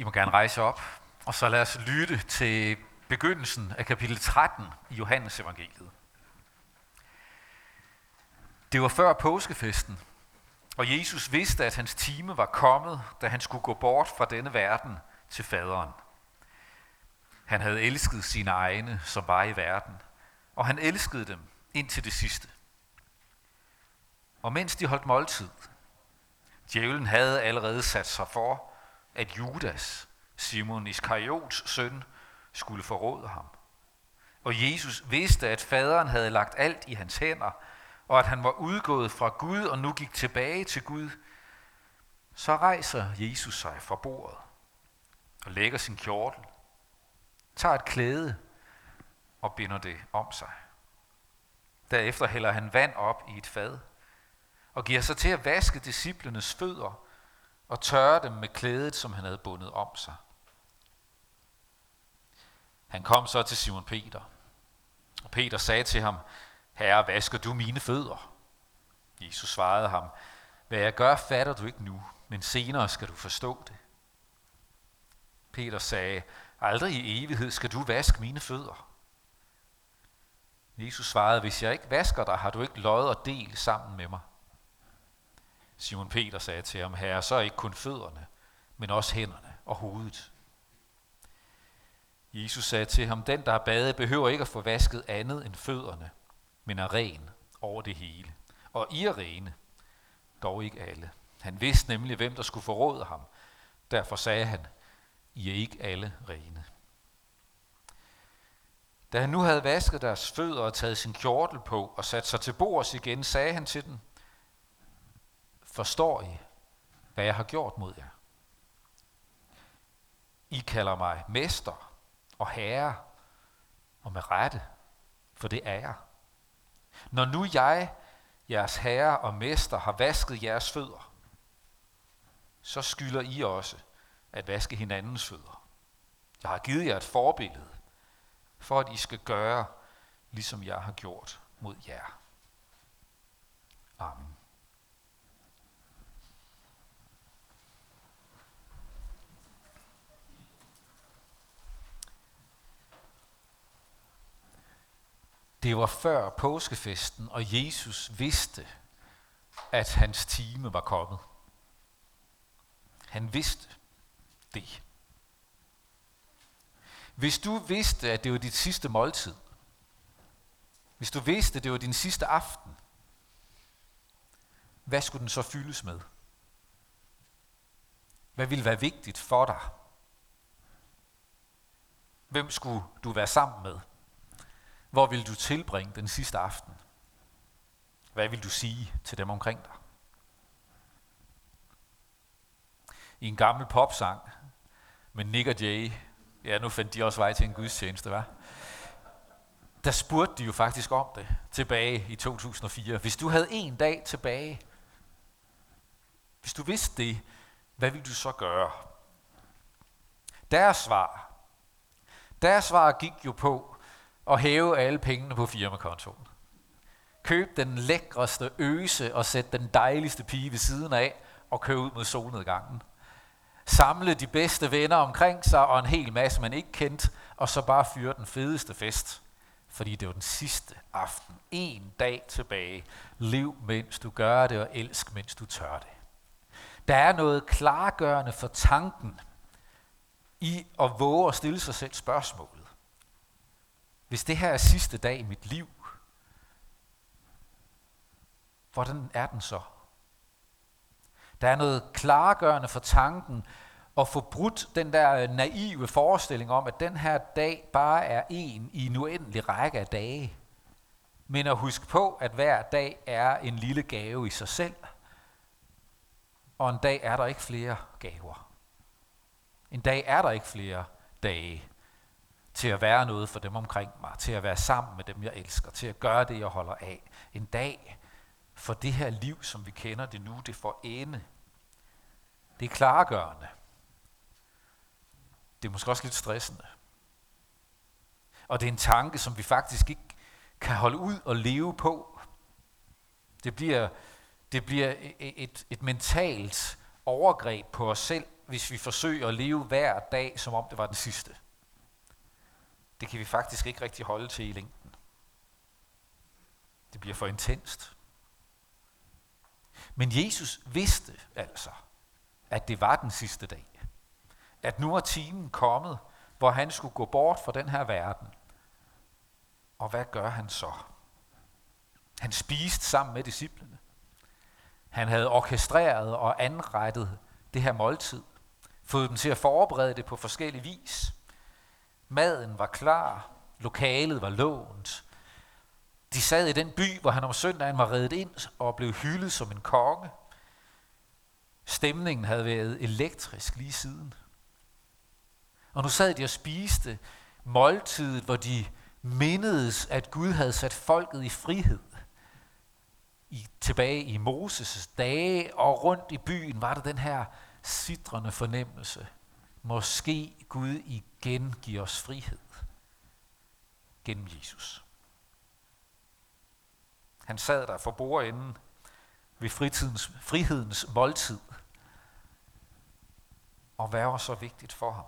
I må gerne rejse op, og så lad os lytte til begyndelsen af kapitel 13 i Johannes evangeliet. Det var før påskefesten, og Jesus vidste, at hans time var kommet, da han skulle gå bort fra denne verden til faderen. Han havde elsket sine egne, som var i verden, og han elskede dem indtil det sidste. Og mens de holdt måltid, djævlen havde allerede sat sig for, at Judas, Simon Iskariots søn, skulle forråde ham. Og Jesus vidste, at faderen havde lagt alt i hans hænder, og at han var udgået fra Gud og nu gik tilbage til Gud. Så rejser Jesus sig fra bordet og lægger sin kjortel, tager et klæde og binder det om sig. Derefter hælder han vand op i et fad og giver sig til at vaske disciplenes fødder og tørre dem med klædet, som han havde bundet om sig. Han kom så til Simon Peter, og Peter sagde til ham, Herre, vasker du mine fødder? Jesus svarede ham, hvad jeg gør, fatter du ikke nu, men senere skal du forstå det. Peter sagde, aldrig i evighed skal du vaske mine fødder. Jesus svarede, hvis jeg ikke vasker dig, har du ikke lod og del sammen med mig. Simon Peter sagde til ham, herre, så ikke kun fødderne, men også hænderne og hovedet. Jesus sagde til ham, den der har badet, behøver ikke at få vasket andet end fødderne, men er ren over det hele. Og I er rene, dog ikke alle. Han vidste nemlig, hvem der skulle forråde ham. Derfor sagde han, I er ikke alle rene. Da han nu havde vasket deres fødder og taget sin kjortel på og sat sig til bords igen, sagde han til dem, Forstår I, hvad jeg har gjort mod jer? I kalder mig mester og herre, og med rette, for det er jeg. Når nu jeg, jeres herre og mester, har vasket jeres fødder, så skylder I også at vaske hinandens fødder. Jeg har givet jer et forbillede, for at I skal gøre, ligesom jeg har gjort mod jer. Amen. Det var før påskefesten, og Jesus vidste, at hans time var kommet. Han vidste det. Hvis du vidste, at det var dit sidste måltid, hvis du vidste, at det var din sidste aften, hvad skulle den så fyldes med? Hvad ville være vigtigt for dig? Hvem skulle du være sammen med? Hvor vil du tilbringe den sidste aften? Hvad vil du sige til dem omkring dig? I en gammel popsang med Nick og Jay, ja nu fandt de også vej til en gudstjeneste, var? Der spurgte de jo faktisk om det tilbage i 2004. Hvis du havde en dag tilbage, hvis du vidste det, hvad ville du så gøre? Deres svar, deres svar gik jo på, og hæve alle pengene på firmakontoen. Køb den lækreste øse og sæt den dejligste pige ved siden af og kør ud mod solnedgangen. Samle de bedste venner omkring sig og en hel masse, man ikke kendt, og så bare fyre den fedeste fest. Fordi det var den sidste aften. En dag tilbage. Lev, mens du gør det, og elsk, mens du tør det. Der er noget klargørende for tanken i at våge at stille sig selv spørgsmål. Hvis det her er sidste dag i mit liv, hvordan er den så? Der er noget klargørende for tanken at få brudt den der øh, naive forestilling om, at den her dag bare er en i en uendelig række af dage. Men at huske på, at hver dag er en lille gave i sig selv. Og en dag er der ikke flere gaver. En dag er der ikke flere dage til at være noget for dem omkring mig, til at være sammen med dem, jeg elsker, til at gøre det, jeg holder af. En dag for det her liv, som vi kender det nu, det får ende. Det er klargørende. Det er måske også lidt stressende. Og det er en tanke, som vi faktisk ikke kan holde ud og leve på. Det bliver, det bliver e, e, et, et mentalt overgreb på os selv, hvis vi forsøger at leve hver dag, som om det var den sidste. Det kan vi faktisk ikke rigtig holde til i længden. Det bliver for intenst. Men Jesus vidste altså, at det var den sidste dag. At nu er timen kommet, hvor han skulle gå bort fra den her verden. Og hvad gør han så? Han spiste sammen med disciplene. Han havde orkestreret og anrettet det her måltid. Fået dem til at forberede det på forskellige vis. Maden var klar. Lokalet var lånt. De sad i den by, hvor han om søndagen var reddet ind og blev hyldet som en konge. Stemningen havde været elektrisk lige siden. Og nu sad de og spiste måltidet, hvor de mindedes, at Gud havde sat folket i frihed. I, tilbage i Moses' dage og rundt i byen var der den her sidrende fornemmelse. Måske Gud igen giver os frihed gennem Jesus. Han sad der for bordenden ved fritidens, frihedens måltid. Og hvad var så vigtigt for ham?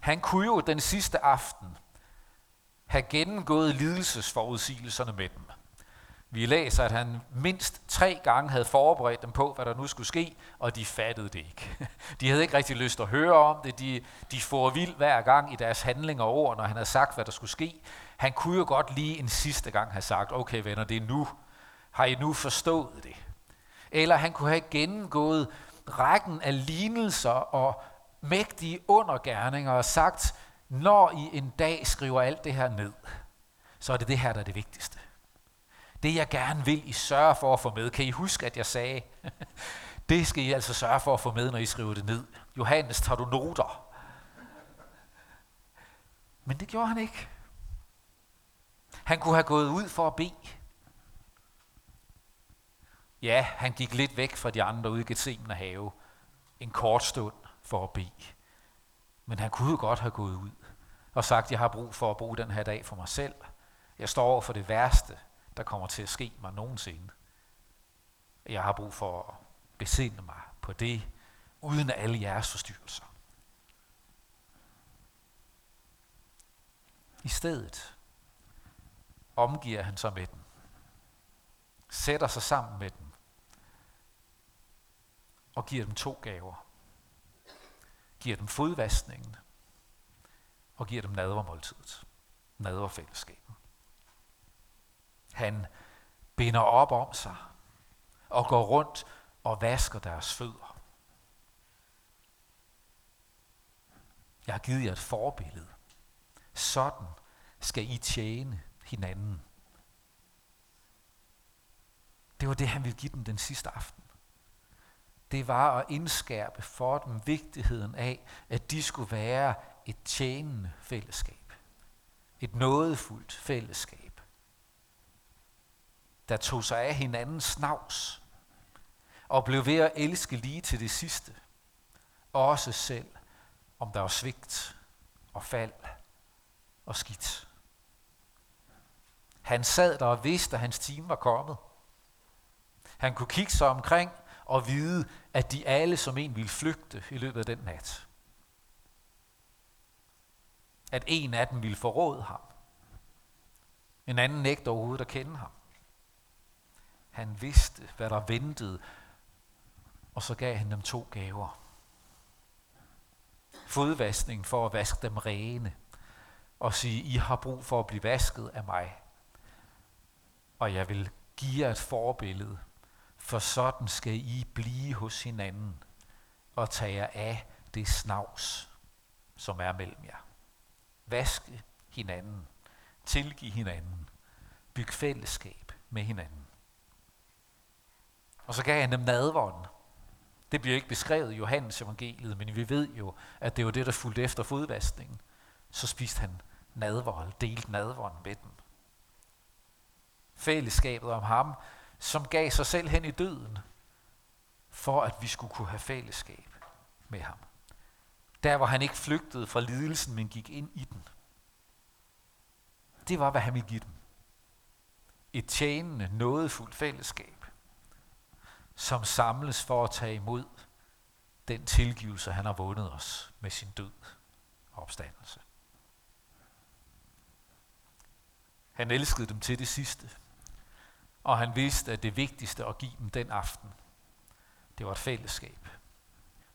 Han kunne jo den sidste aften have gennemgået lidelsesforudsigelserne med dem. Vi læser, at han mindst tre gange havde forberedt dem på, hvad der nu skulle ske, og de fattede det ikke. De havde ikke rigtig lyst at høre om det. De, de får vild hver gang i deres handlinger og ord, når han havde sagt, hvad der skulle ske. Han kunne jo godt lige en sidste gang have sagt, okay venner, det er nu. Har I nu forstået det? Eller han kunne have gennemgået rækken af lignelser og mægtige undergærninger og sagt, når I en dag skriver alt det her ned, så er det det her, der er det vigtigste. Det jeg gerne vil, I sørge for at få med. Kan I huske, at jeg sagde, det skal I altså sørge for at få med, når I skriver det ned. Johannes, tager du noter? Men det gjorde han ikke. Han kunne have gået ud for at bede. Ja, han gik lidt væk fra de andre ude i Gethsemane have en kort stund for at bede. Men han kunne jo godt have gået ud og sagt, jeg har brug for at bruge den her dag for mig selv. Jeg står over for det værste, der kommer til at ske mig nogensinde. Jeg har brug for at besinde mig på det, uden alle jeres forstyrrelser. I stedet omgiver han sig med dem, sætter sig sammen med dem og giver dem to gaver giver dem fodvaskningen og giver dem nadvermåltidet, nadverfællesskabet. Han binder op om sig og går rundt og vasker deres fødder. Jeg har givet jer et forbillede. Sådan skal I tjene hinanden. Det var det, han ville give dem den sidste aften det var at indskærpe for dem vigtigheden af, at de skulle være et tjenende fællesskab. Et nådefuldt fællesskab, der tog sig af hinandens snavs og blev ved at elske lige til det sidste. Også selv, om der var svigt og fald og skidt. Han sad der og vidste, at hans time var kommet. Han kunne kigge sig omkring og vide, at de alle som en ville flygte i løbet af den nat. At en af dem ville forråde ham. En anden nægter overhovedet at kende ham. Han vidste, hvad der ventede, og så gav han dem to gaver. Fodvaskning for at vaske dem rene, og sige, I har brug for at blive vasket af mig. Og jeg vil give jer et forbillede for sådan skal I blive hos hinanden og tage jer af det snavs, som er mellem jer. Vaske hinanden, tilgive hinanden, byg fællesskab med hinanden. Og så gav han dem nadvånd. Det bliver ikke beskrevet i Johannes evangeliet, men vi ved jo, at det var det, der fulgte efter fodvaskningen. Så spiste han nadvold, delte nadvånd med dem. Fællesskabet om ham som gav sig selv hen i døden, for at vi skulle kunne have fællesskab med ham. Der hvor han ikke flygtede fra lidelsen, men gik ind i den. Det var, hvad han ville give dem. Et tjenende, nådefuldt fællesskab, som samles for at tage imod den tilgivelse, han har vundet os med sin død og opstandelse. Han elskede dem til det sidste, og han vidste, at det vigtigste at give dem den aften, det var et fællesskab,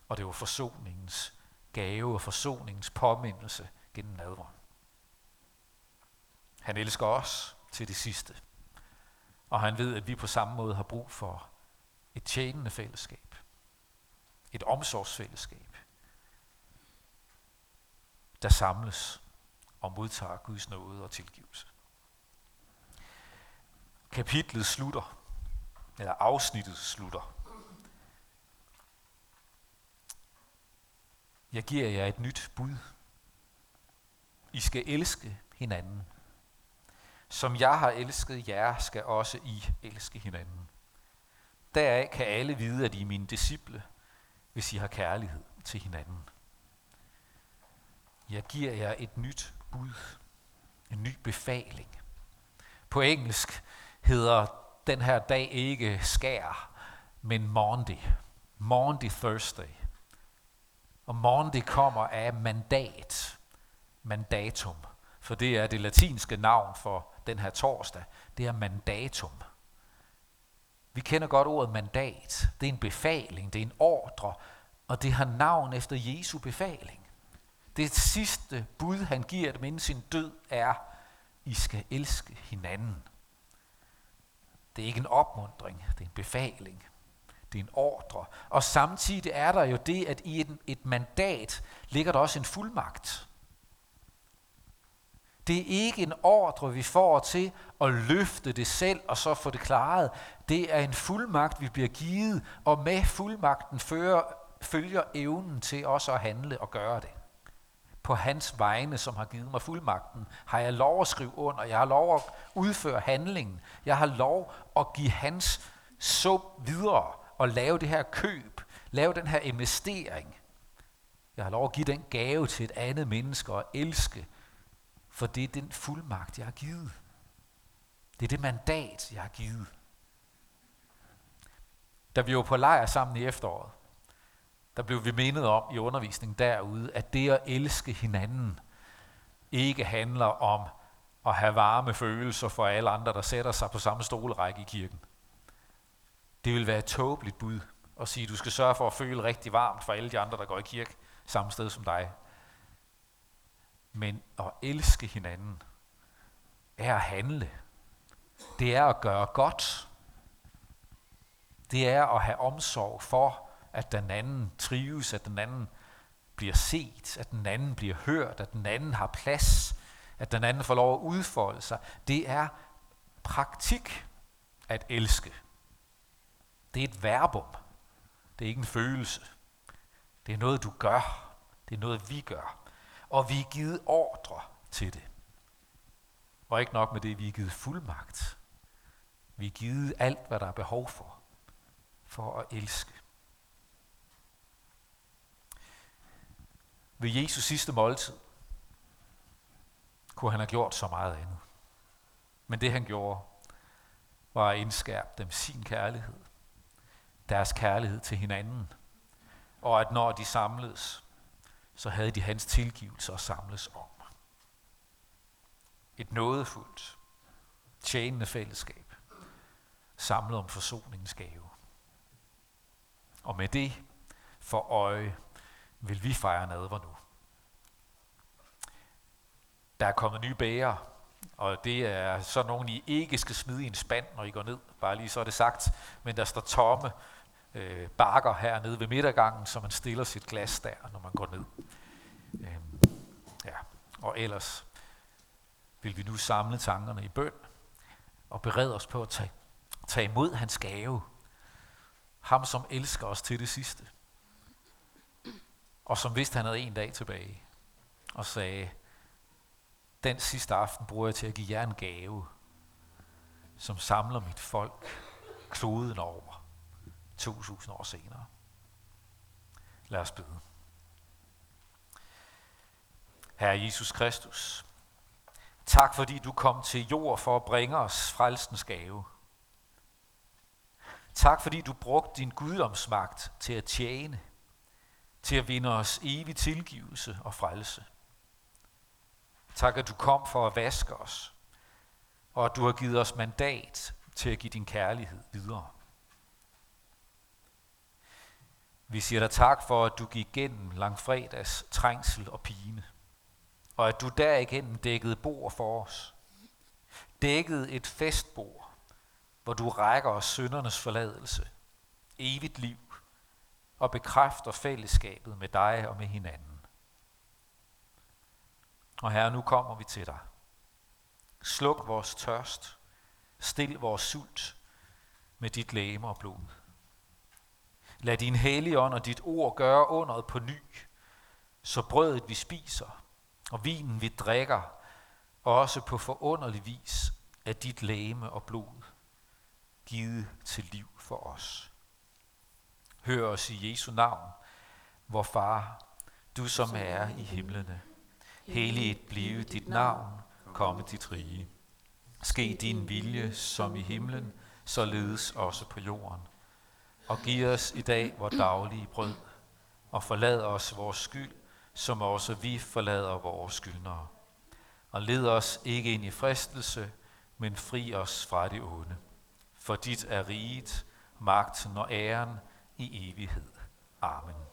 og det var forsoningens gave og forsoningens påmindelse gennem nadveren. Han elsker os til det sidste, og han ved, at vi på samme måde har brug for et tjenende fællesskab, et omsorgsfællesskab, der samles og modtager Guds nåde og tilgivelse. Kapitlet slutter, eller afsnittet slutter. Jeg giver jer et nyt bud. I skal elske hinanden. Som jeg har elsket jer, skal også I elske hinanden. Deraf kan alle vide, at I er mine disciple, hvis I har kærlighed til hinanden. Jeg giver jer et nyt bud, en ny befaling. På engelsk hedder den her dag ikke skær, men Monday. Monday Thursday. Og Monday kommer af mandat, mandatum, for det er det latinske navn for den her torsdag. Det er mandatum. Vi kender godt ordet mandat. Det er en befaling, det er en ordre, og det har navn efter Jesu befaling. Det sidste bud, han giver dem inden sin død, er, I skal elske hinanden. Det er ikke en opmundring, det er en befaling. Det er en ordre. Og samtidig er der jo det, at i et, et mandat ligger der også en fuldmagt. Det er ikke en ordre, vi får til at løfte det selv og så få det klaret. Det er en fuldmagt, vi bliver givet, og med fuldmagten fører, følger evnen til også at handle og gøre det. På hans vegne, som har givet mig fuldmagten, har jeg lov at skrive under. Jeg har lov at udføre handlingen. Jeg har lov at give hans sum videre og lave det her køb. Lave den her investering. Jeg har lov at give den gave til et andet menneske og elske for det er den fuldmagt, jeg har givet. Det er det mandat, jeg har givet. Da vi var på lejr sammen i efteråret, der blev vi mindet om i undervisningen derude, at det at elske hinanden ikke handler om at have varme følelser for alle andre, der sætter sig på samme stolerække i kirken. Det vil være et tåbeligt bud at sige, at du skal sørge for at føle rigtig varmt for alle de andre, der går i kirke samme sted som dig. Men at elske hinanden er at handle. Det er at gøre godt. Det er at have omsorg for, at den anden trives, at den anden bliver set, at den anden bliver hørt, at den anden har plads, at den anden får lov at udfolde sig. Det er praktik at elske. Det er et verbum. Det er ikke en følelse. Det er noget, du gør. Det er noget, vi gør og vi er givet ordre til det. Og ikke nok med det, vi er givet fuldmagt. Vi er givet alt, hvad der er behov for, for at elske. Ved Jesus sidste måltid kunne han have gjort så meget andet. Men det han gjorde, var at indskærpe dem sin kærlighed, deres kærlighed til hinanden, og at når de samledes, så havde de hans tilgivelse at samles om. Et nådefuldt, tjenende fællesskab, samlet om forsoningens gave. Og med det for øje vil vi fejre nadver nu. Der er kommet nye bæger, og det er så nogen, I ikke skal smide i en spand, når I går ned. Bare lige så er det sagt. Men der står tomme øh, bakker hernede ved midtergangen, så man stiller sit glas der, når man går ned. Øh, ja. Og ellers vil vi nu samle tankerne i bøn og berede os på at tage, tage imod hans gave. Ham, som elsker os til det sidste. Og som vidste, han havde en dag tilbage. Og sagde, den sidste aften bruger jeg til at give jer en gave, som samler mit folk kloden over 2000 år senere. Lad os bede. Herre Jesus Kristus, tak fordi du kom til jord for at bringe os frelsens gave. Tak fordi du brugte din guddomsmagt til at tjene, til at vinde os evig tilgivelse og frelse. Tak, at du kom for at vaske os, og at du har givet os mandat til at give din kærlighed videre. Vi siger dig tak for, at du gik igennem langfredags trængsel og pine, og at du derigennem dækkede bord for os. Dækkede et festbord, hvor du rækker os syndernes forladelse, evigt liv og bekræfter fællesskabet med dig og med hinanden. Og her nu kommer vi til dig. Sluk vores tørst, stil vores sult med dit læme og blod. Lad din hellige ånd og dit ord gøre underet på ny, så brødet vi spiser og vinen vi drikker, også på forunderlig vis af dit læme og blod, givet til liv for os. Hør os i Jesu navn, vor far, du som er i himlene. Helligt blive dit navn, komme dit rige. Ske din vilje som i himlen, således også på jorden. Og giv os i dag vores daglige brød, og forlad os vores skyld, som også vi forlader vores skyldnere. Og led os ikke ind i fristelse, men fri os fra det onde. For dit er riget, magten og æren i evighed. Amen.